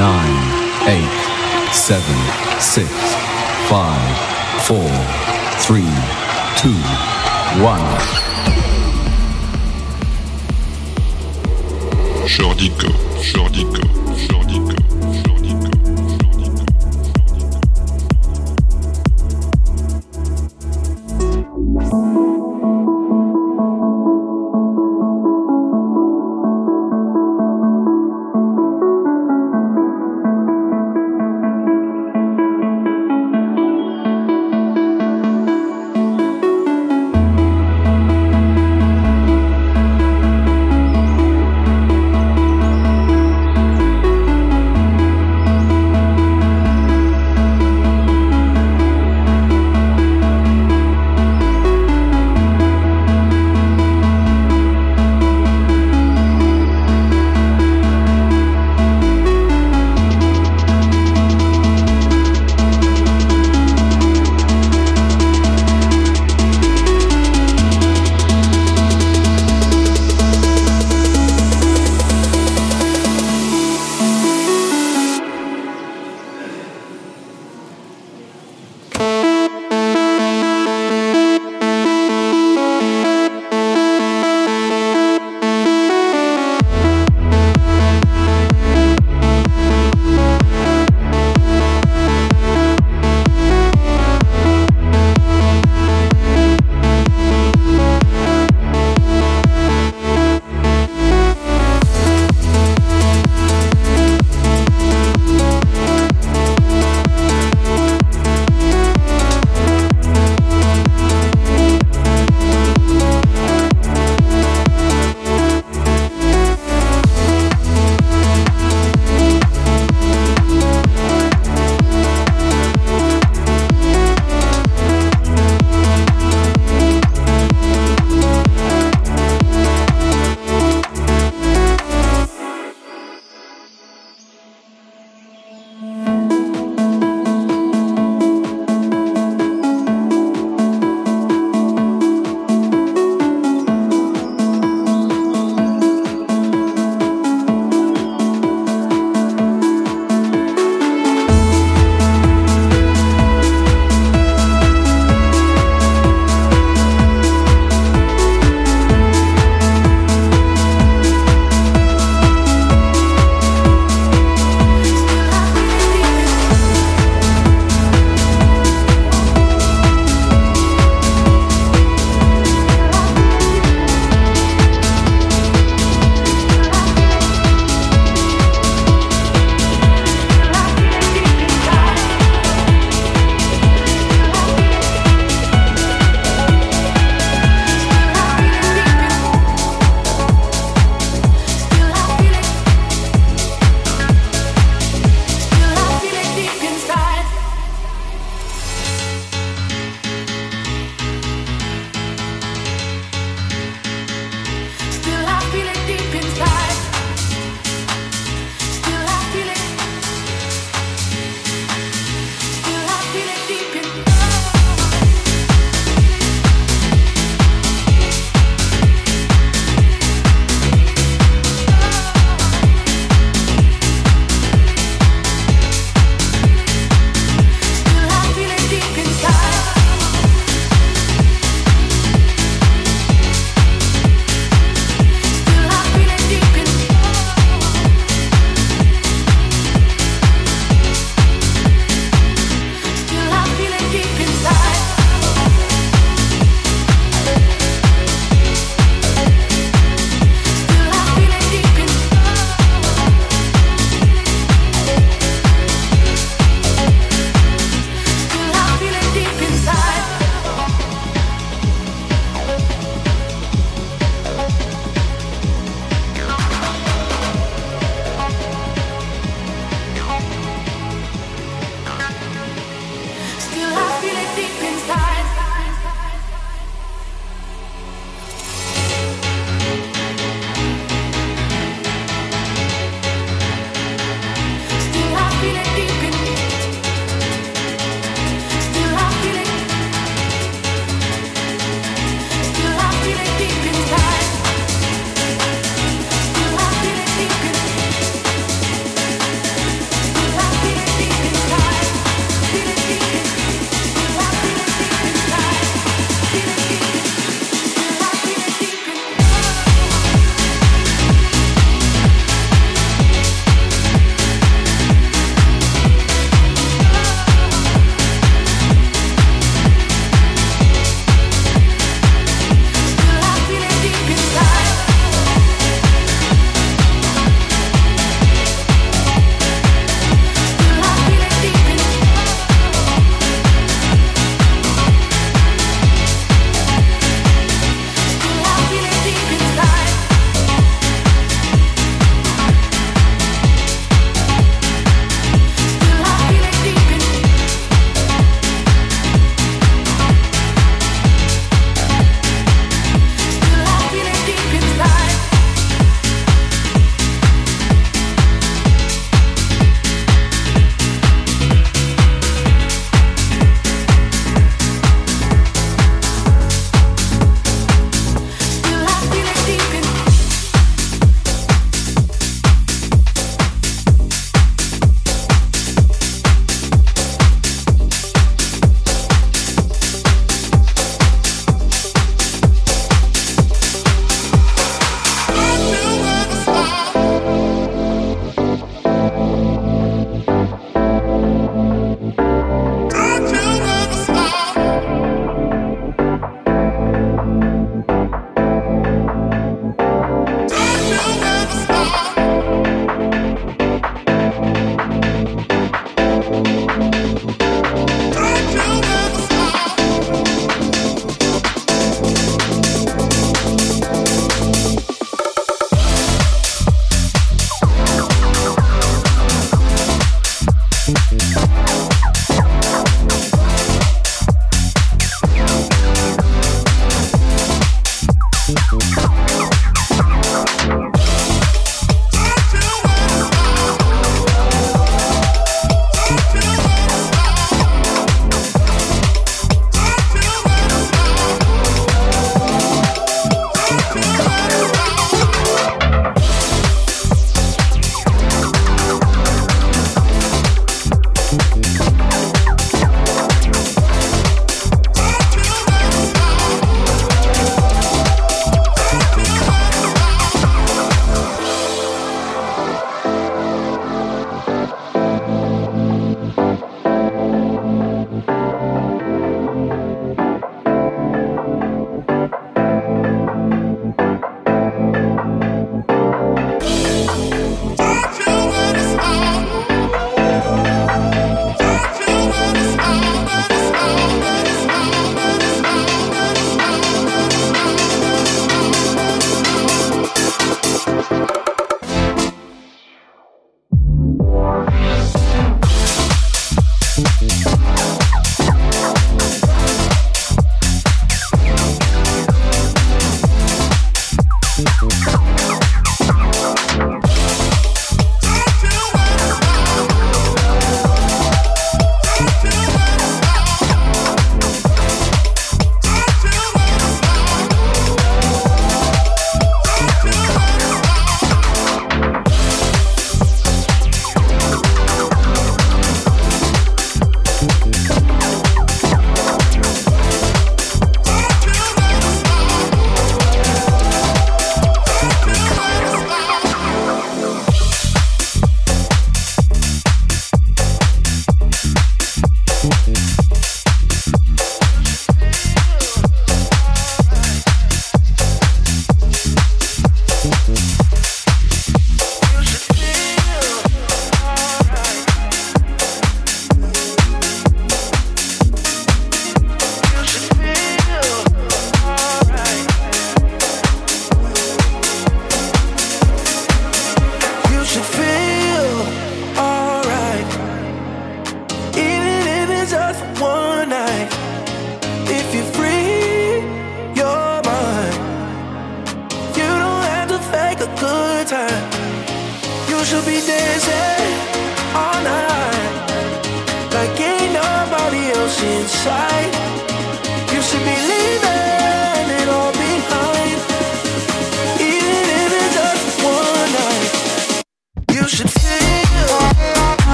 nine, eight, seven, six, five, four, three, two, one. Jordy Copz, Jordico,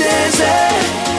certeza.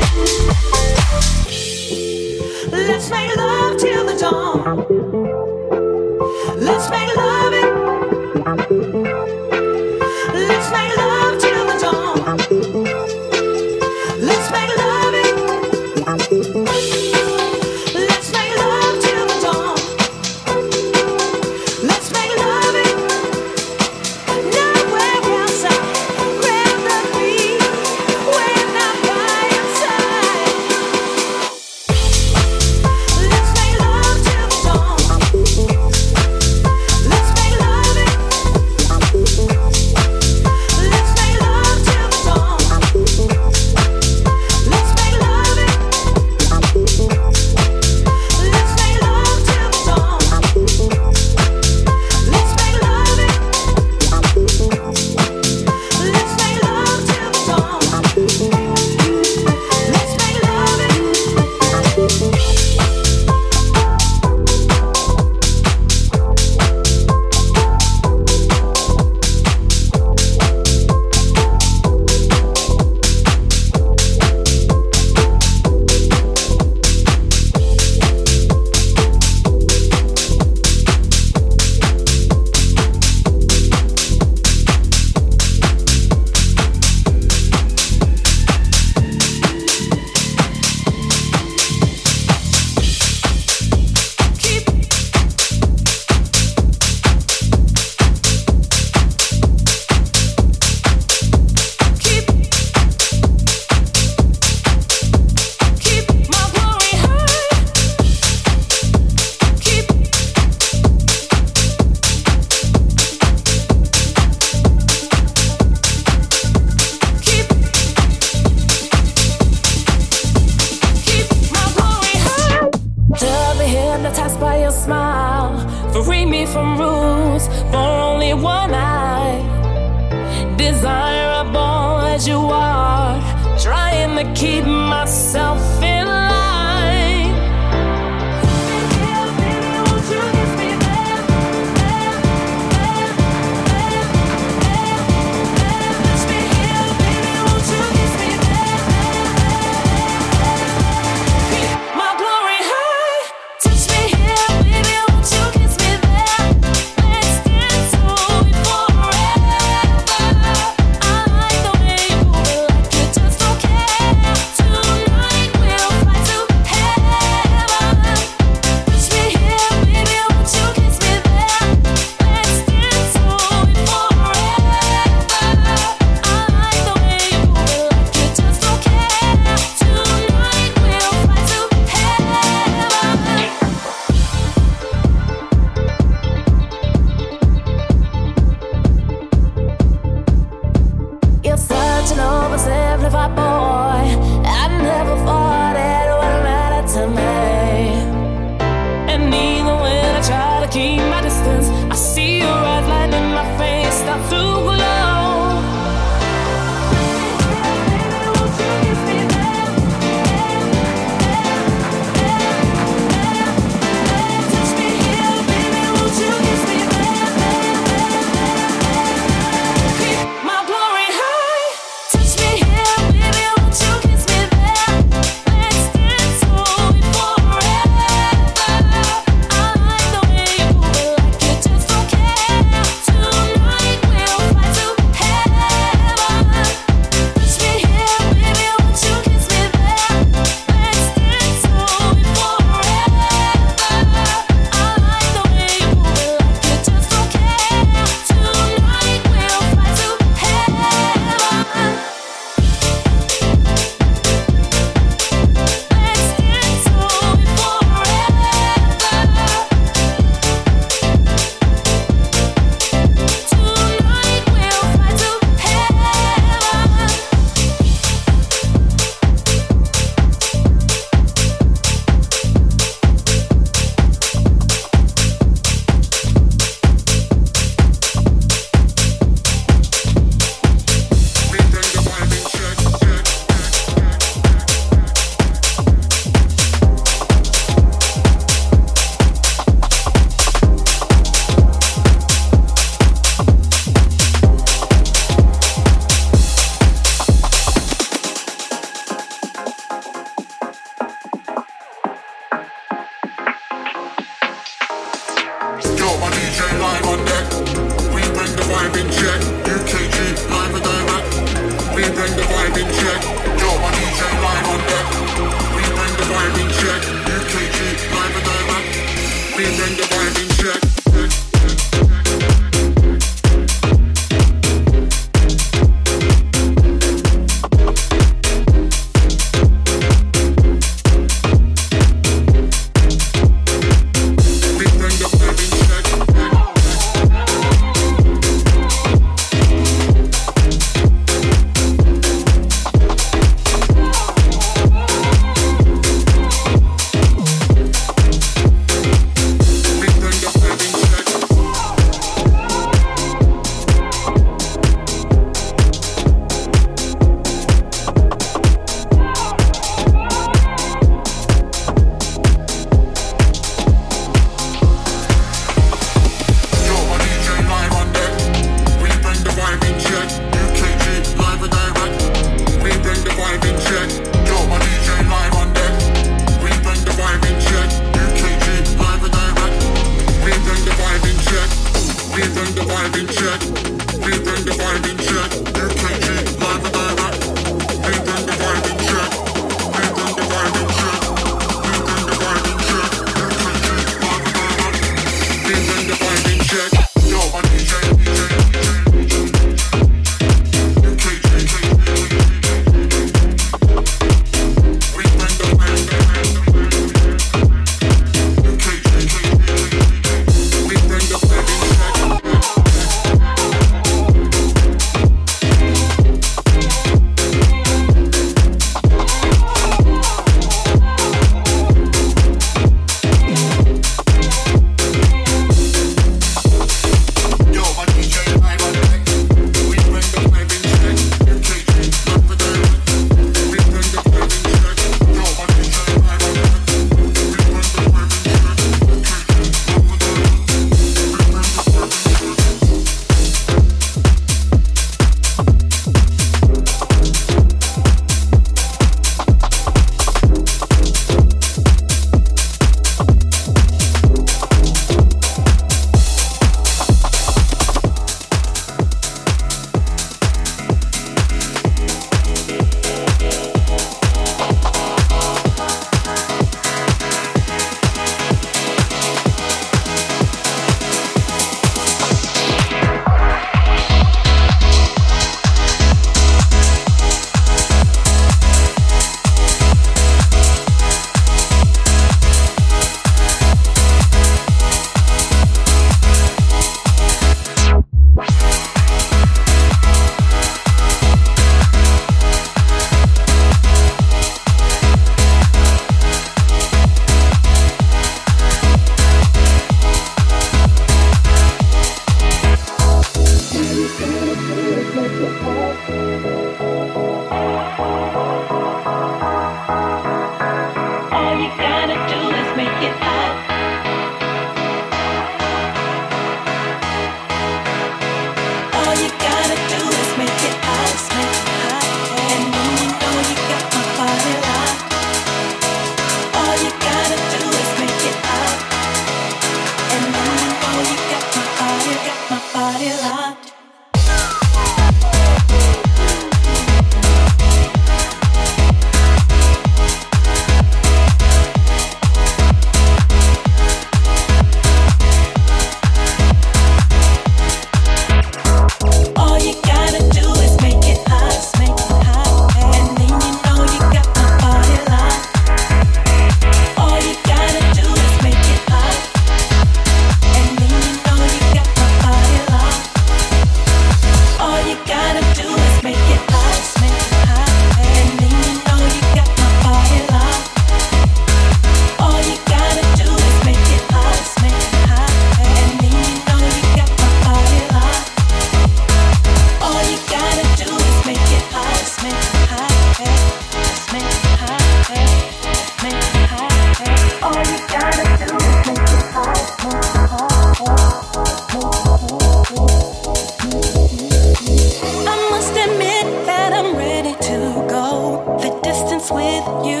dance with you.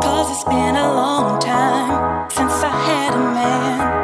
Cause it's been a long time since I had a man.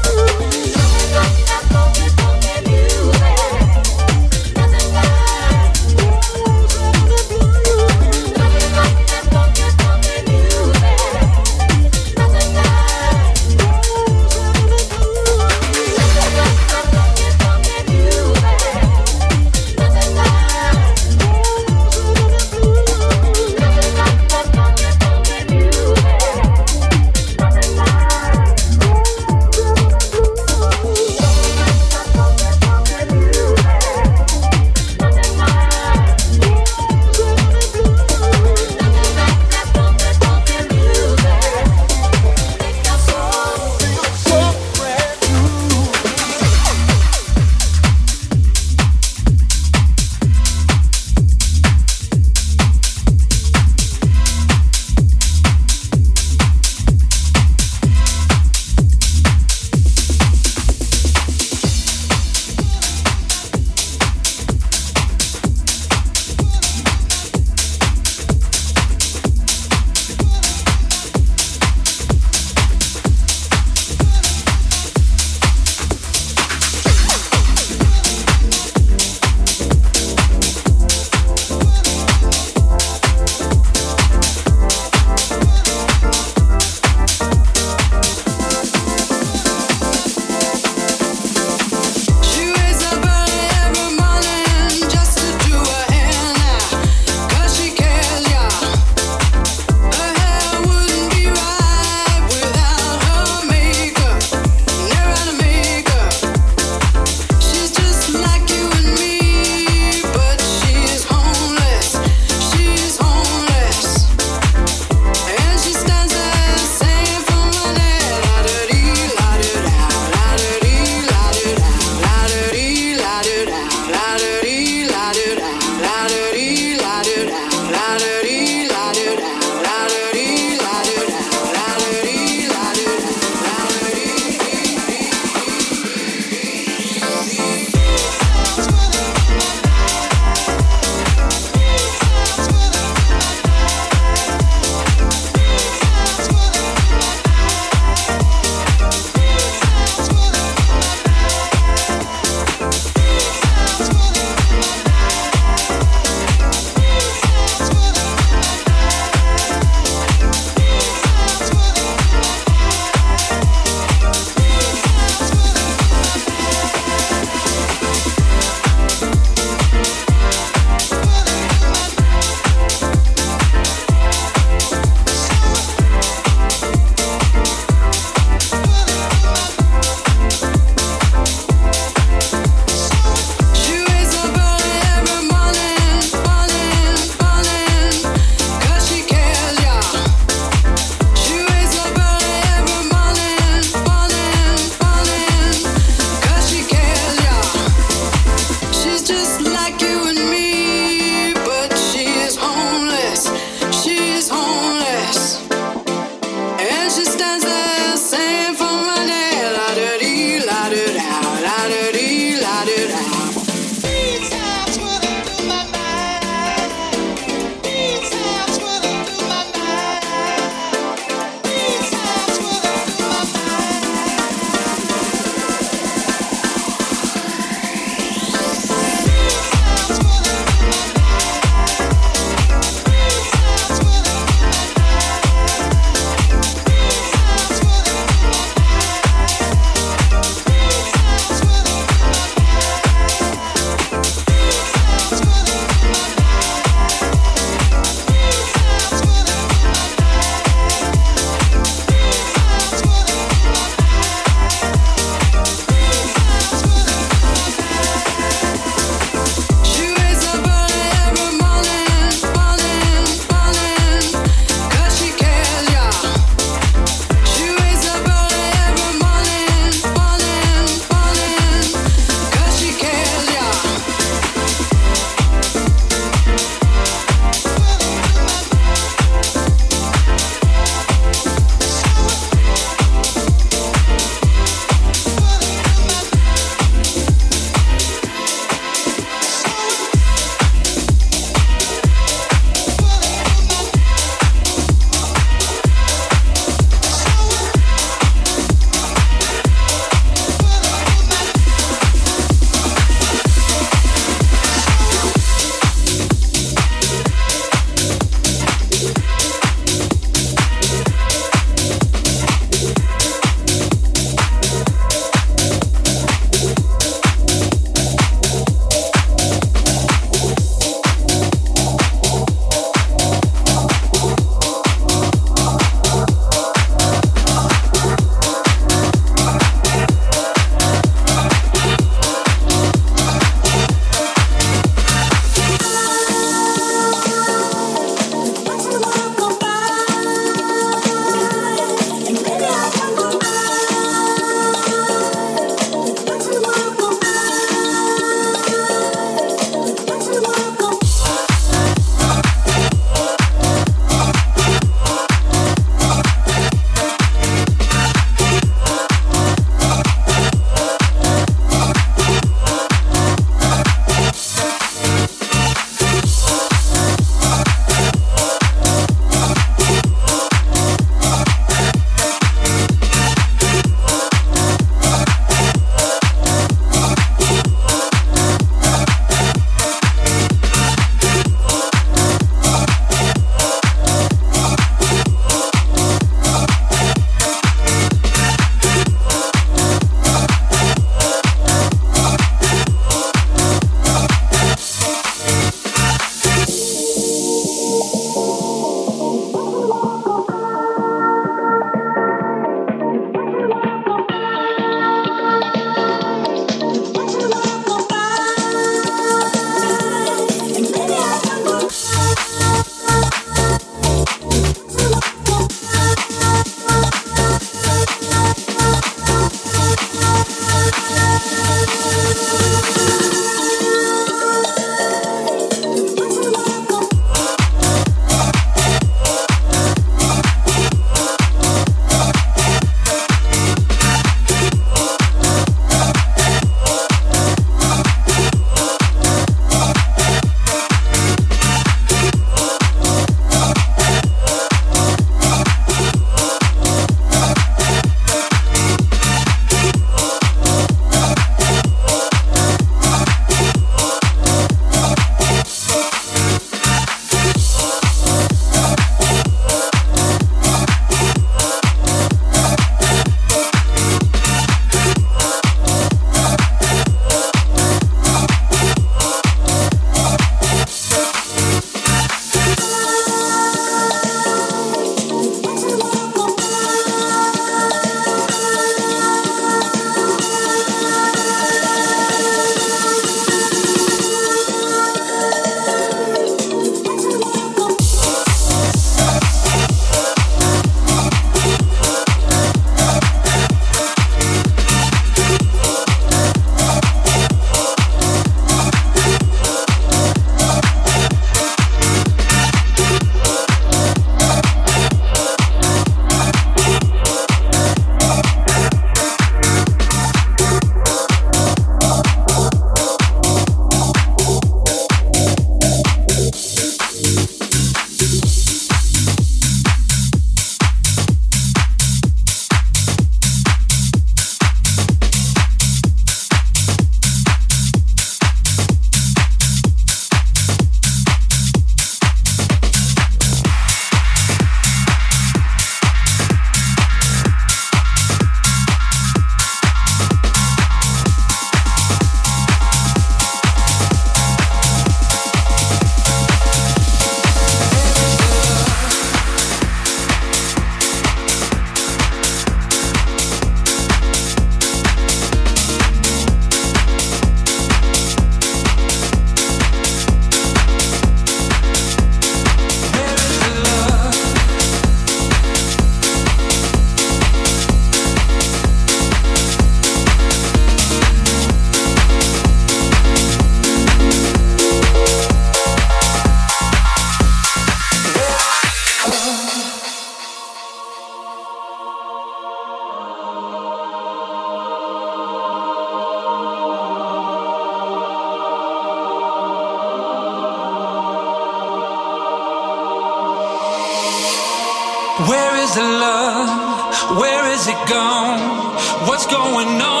Going on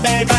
baby.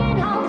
down.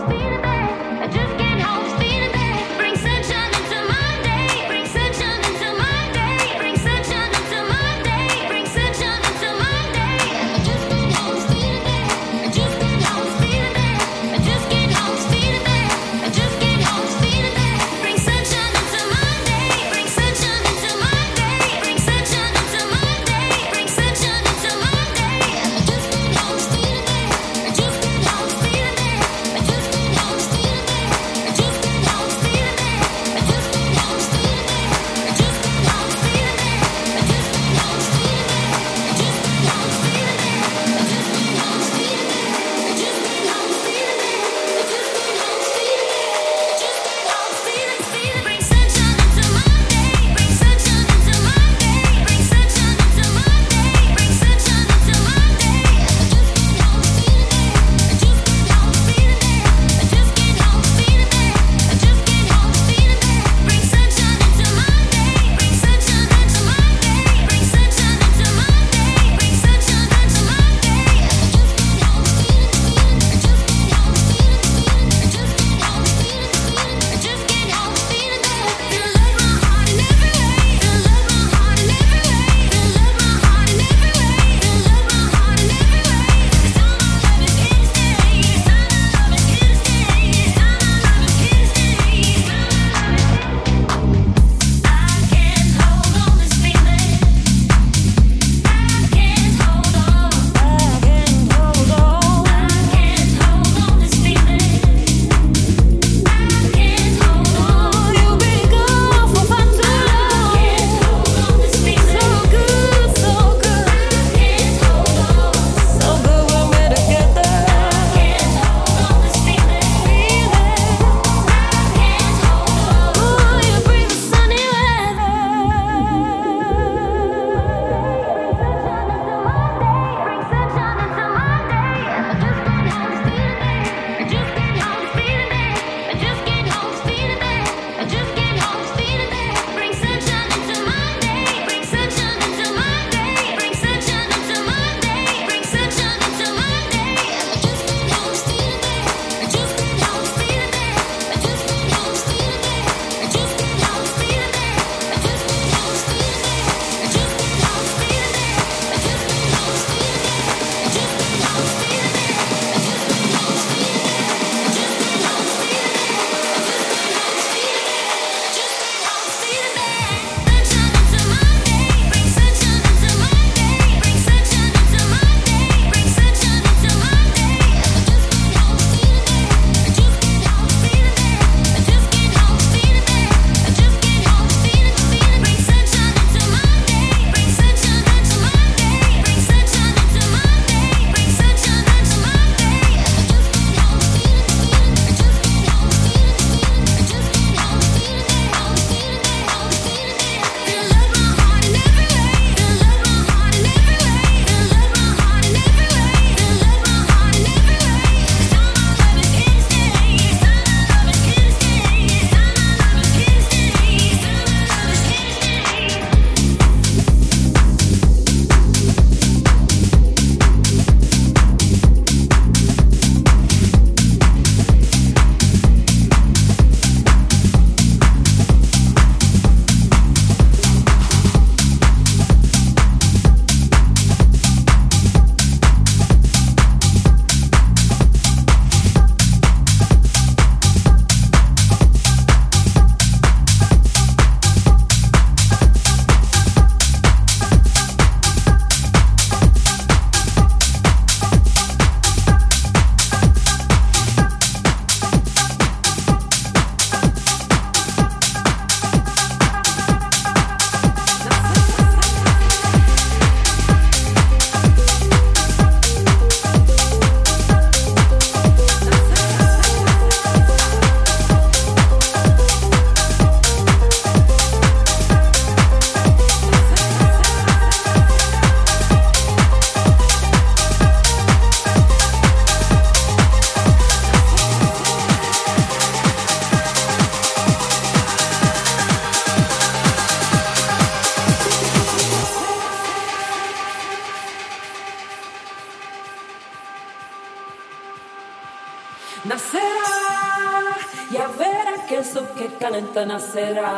Nacerá,